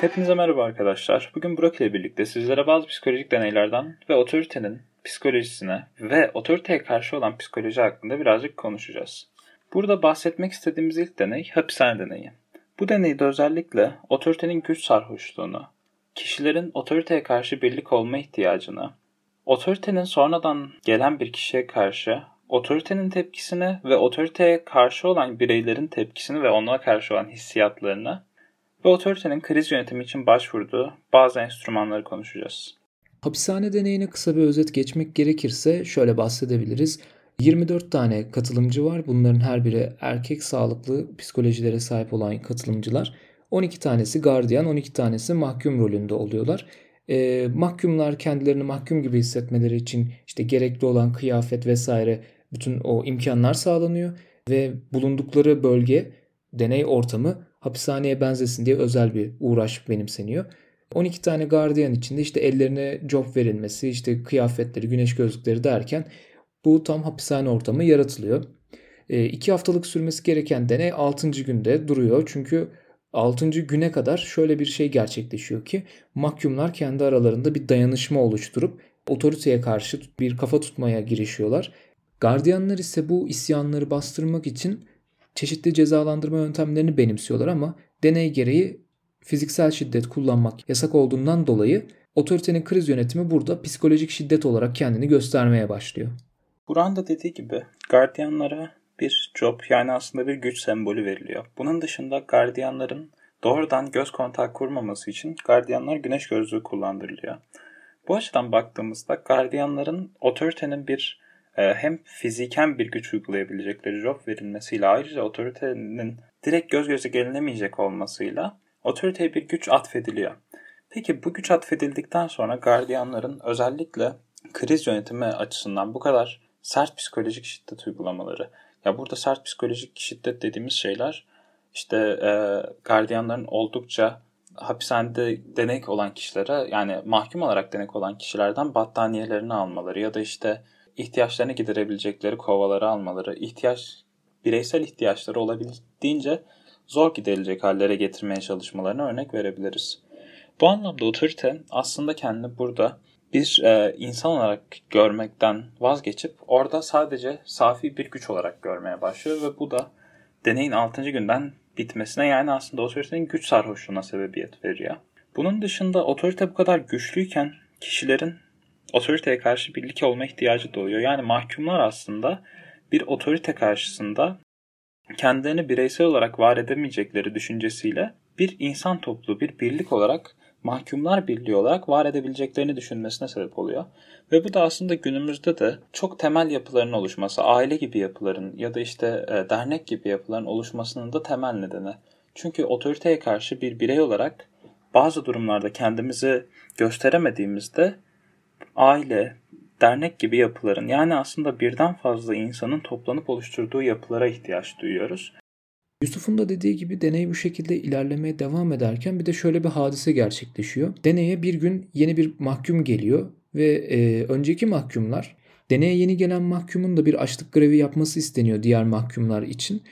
Hepinize merhaba arkadaşlar. Bugün Burak ile birlikte sizlere bazı psikolojik deneylerden ve otoritenin psikolojisine ve otoriteye karşı olan psikoloji hakkında birazcık konuşacağız. Burada bahsetmek istediğimiz ilk deney hapishane deneyi. Bu deneyde özellikle otoritenin güç sarhoşluğunu, kişilerin otoriteye karşı birlik olma ihtiyacını, otoritenin sonradan gelen bir kişiye karşı otoritenin tepkisini ve otoriteye karşı olan bireylerin tepkisini ve ona karşı olan hissiyatlarını ve otoritenin kriz yönetimi için başvurduğu bazı enstrümanları konuşacağız. Hapishane deneyine kısa bir özet geçmek gerekirse şöyle bahsedebiliriz. 24 tane katılımcı var. Bunların her biri erkek sağlıklı psikolojilere sahip olan katılımcılar. 12 tanesi gardiyan, 12 tanesi mahkum rolünde oluyorlar. E, mahkumlar kendilerini mahkum gibi hissetmeleri için işte gerekli olan kıyafet vesaire bütün o imkanlar sağlanıyor ve bulundukları bölge, deney ortamı hapishaneye benzesin diye özel bir uğraş benimseniyor. 12 tane gardiyan içinde işte ellerine job verilmesi, işte kıyafetleri, güneş gözlükleri derken bu tam hapishane ortamı yaratılıyor. 2 haftalık sürmesi gereken deney 6. günde duruyor. Çünkü 6. güne kadar şöyle bir şey gerçekleşiyor ki mahkumlar kendi aralarında bir dayanışma oluşturup otoriteye karşı bir kafa tutmaya girişiyorlar. Gardiyanlar ise bu isyanları bastırmak için çeşitli cezalandırma yöntemlerini benimsiyorlar ama deney gereği fiziksel şiddet kullanmak yasak olduğundan dolayı otoritenin kriz yönetimi burada psikolojik şiddet olarak kendini göstermeye başlıyor. Buran da dediği gibi gardiyanlara bir job yani aslında bir güç sembolü veriliyor. Bunun dışında gardiyanların doğrudan göz kontak kurmaması için gardiyanlar güneş gözlüğü kullandırılıyor. Bu açıdan baktığımızda gardiyanların otoritenin bir hem fiziken bir güç uygulayabilecekleri job verilmesiyle ayrıca otoritenin direkt göz göze gelinemeyecek olmasıyla otoriteye bir güç atfediliyor. Peki bu güç atfedildikten sonra gardiyanların özellikle kriz yönetimi açısından bu kadar sert psikolojik şiddet uygulamaları. Ya burada sert psikolojik şiddet dediğimiz şeyler işte e, gardiyanların oldukça hapishanede denek olan kişilere yani mahkum olarak denek olan kişilerden battaniyelerini almaları ya da işte ihtiyaçlarını giderebilecekleri kovaları almaları, ihtiyaç bireysel ihtiyaçları olabildiğince zor giderilecek hallere getirmeye çalışmalarına örnek verebiliriz. Bu anlamda otorite aslında kendini burada bir e, insan olarak görmekten vazgeçip orada sadece safi bir güç olarak görmeye başlıyor ve bu da deneyin 6. günden bitmesine yani aslında otoritenin güç sarhoşluğuna sebebiyet veriyor. Bunun dışında otorite bu kadar güçlüyken kişilerin otoriteye karşı birlik olma ihtiyacı doğuyor. Yani mahkumlar aslında bir otorite karşısında kendilerini bireysel olarak var edemeyecekleri düşüncesiyle bir insan topluluğu, bir birlik olarak mahkumlar birliği olarak var edebileceklerini düşünmesine sebep oluyor. Ve bu da aslında günümüzde de çok temel yapıların oluşması, aile gibi yapıların ya da işte e, dernek gibi yapıların oluşmasının da temel nedeni. Çünkü otoriteye karşı bir birey olarak bazı durumlarda kendimizi gösteremediğimizde aile, dernek gibi yapıların yani aslında birden fazla insanın toplanıp oluşturduğu yapılara ihtiyaç duyuyoruz. Yusuf'un da dediği gibi deney bu şekilde ilerlemeye devam ederken bir de şöyle bir hadise gerçekleşiyor. Deneye bir gün yeni bir mahkum geliyor ve e, önceki mahkumlar deneye yeni gelen mahkumun da bir açlık grevi yapması isteniyor diğer mahkumlar için.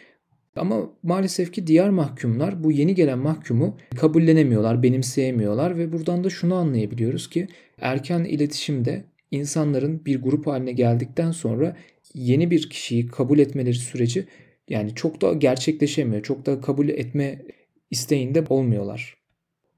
Ama maalesef ki diğer mahkumlar bu yeni gelen mahkumu kabullenemiyorlar, benimseyemiyorlar ve buradan da şunu anlayabiliyoruz ki erken iletişimde insanların bir grup haline geldikten sonra yeni bir kişiyi kabul etmeleri süreci yani çok da gerçekleşemiyor. Çok da kabul etme isteğinde olmuyorlar.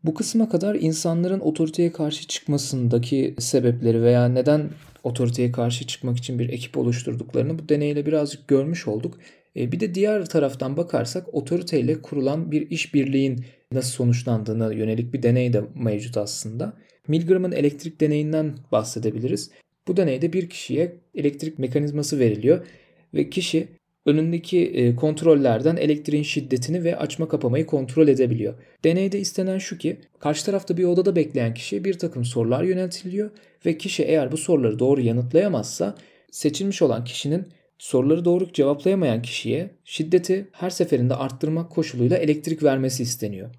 Bu kısma kadar insanların otoriteye karşı çıkmasındaki sebepleri veya neden otoriteye karşı çıkmak için bir ekip oluşturduklarını bu deneyle birazcık görmüş olduk. E, bir de diğer taraftan bakarsak otoriteyle kurulan bir işbirliğin nasıl sonuçlandığına yönelik bir deney de mevcut aslında. Milgram'ın elektrik deneyinden bahsedebiliriz. Bu deneyde bir kişiye elektrik mekanizması veriliyor ve kişi önündeki e, kontrollerden elektriğin şiddetini ve açma kapamayı kontrol edebiliyor. Deneyde istenen şu ki karşı tarafta bir odada bekleyen kişiye bir takım sorular yöneltiliyor ve kişi eğer bu soruları doğru yanıtlayamazsa seçilmiş olan kişinin soruları doğru cevaplayamayan kişiye şiddeti her seferinde arttırmak koşuluyla elektrik vermesi isteniyor.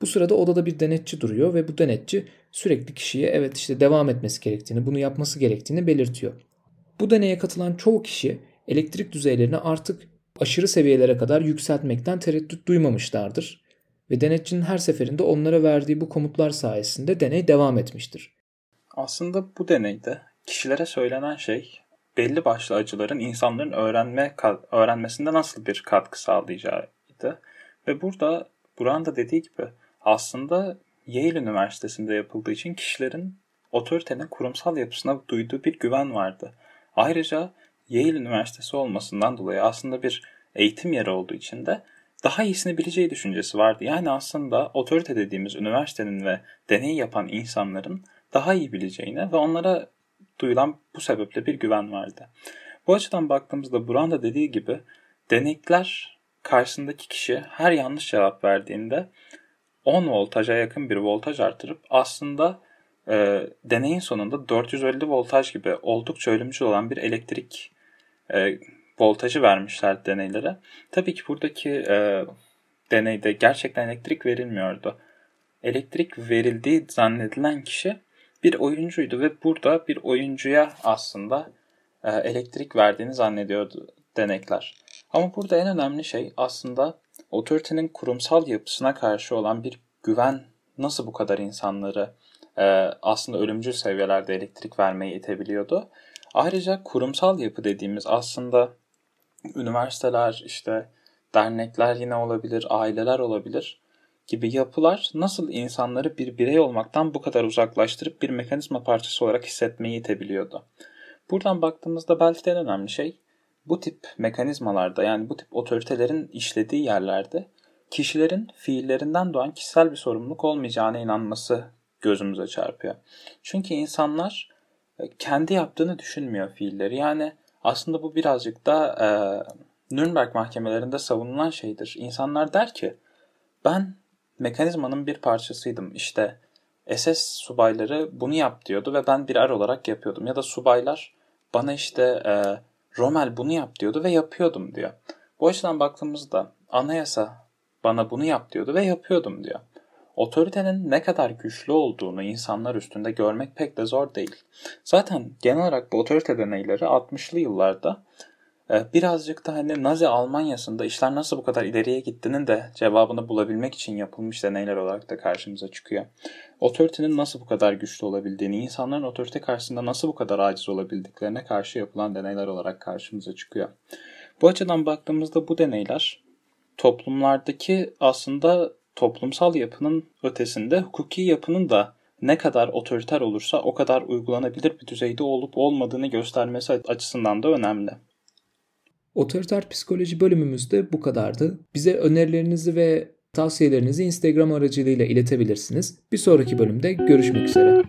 Bu sırada odada bir denetçi duruyor ve bu denetçi sürekli kişiye evet işte devam etmesi gerektiğini, bunu yapması gerektiğini belirtiyor. Bu deneye katılan çoğu kişi elektrik düzeylerini artık aşırı seviyelere kadar yükseltmekten tereddüt duymamışlardır. Ve denetçinin her seferinde onlara verdiği bu komutlar sayesinde deney devam etmiştir. Aslında bu deneyde kişilere söylenen şey belli başlı acıların insanların öğrenme öğrenmesinde nasıl bir katkı sağlayacağıydı. Ve burada Buran da dediği gibi aslında Yale Üniversitesi'nde yapıldığı için kişilerin otoritenin kurumsal yapısına duyduğu bir güven vardı. Ayrıca Yale Üniversitesi olmasından dolayı aslında bir eğitim yeri olduğu için de daha iyisini bileceği düşüncesi vardı. Yani aslında otorite dediğimiz üniversitenin ve deney yapan insanların daha iyi bileceğine ve onlara duyulan bu sebeple bir güven vardı. Bu açıdan baktığımızda Buran da dediği gibi denekler karşısındaki kişi her yanlış cevap verdiğinde 10 voltaja yakın bir voltaj artırıp aslında e, deneyin sonunda 450 voltaj gibi oldukça ölümcül olan bir elektrik e, voltajı vermişler deneylere. Tabii ki buradaki e, deneyde gerçekten elektrik verilmiyordu. Elektrik verildiği zannedilen kişi bir oyuncuydu ve burada bir oyuncuya aslında e, elektrik verdiğini zannediyordu denekler. Ama burada en önemli şey aslında otoritenin kurumsal yapısına karşı olan bir güven nasıl bu kadar insanları e, aslında ölümcül seviyelerde elektrik vermeye itebiliyordu. Ayrıca kurumsal yapı dediğimiz aslında üniversiteler, işte dernekler yine olabilir, aileler olabilir gibi yapılar nasıl insanları bir birey olmaktan bu kadar uzaklaştırıp bir mekanizma parçası olarak hissetmeyi itebiliyordu. Buradan baktığımızda belki de en önemli şey bu tip mekanizmalarda yani bu tip otoritelerin işlediği yerlerde kişilerin fiillerinden doğan kişisel bir sorumluluk olmayacağına inanması gözümüze çarpıyor. Çünkü insanlar e, kendi yaptığını düşünmüyor fiilleri. Yani aslında bu birazcık da e, Nürnberg mahkemelerinde savunulan şeydir. İnsanlar der ki ben mekanizmanın bir parçasıydım. İşte SS subayları bunu yap diyordu ve ben bir er olarak yapıyordum. Ya da subaylar bana işte e, Rommel bunu yap diyordu ve yapıyordum diyor. Bu açıdan baktığımızda anayasa bana bunu yap diyordu ve yapıyordum diyor. Otoritenin ne kadar güçlü olduğunu insanlar üstünde görmek pek de zor değil. Zaten genel olarak bu otorite deneyleri 60'lı yıllarda birazcık da hani Nazi Almanya'sında işler nasıl bu kadar ileriye gittiğinin de cevabını bulabilmek için yapılmış deneyler olarak da karşımıza çıkıyor. Otoritenin nasıl bu kadar güçlü olabildiğini, insanların otorite karşısında nasıl bu kadar aciz olabildiklerine karşı yapılan deneyler olarak karşımıza çıkıyor. Bu açıdan baktığımızda bu deneyler toplumlardaki aslında toplumsal yapının ötesinde hukuki yapının da ne kadar otoriter olursa o kadar uygulanabilir bir düzeyde olup olmadığını göstermesi açısından da önemli. Otoriter psikoloji bölümümüzde bu kadardı. Bize önerilerinizi ve tavsiyelerinizi Instagram aracılığıyla iletebilirsiniz. Bir sonraki bölümde görüşmek üzere.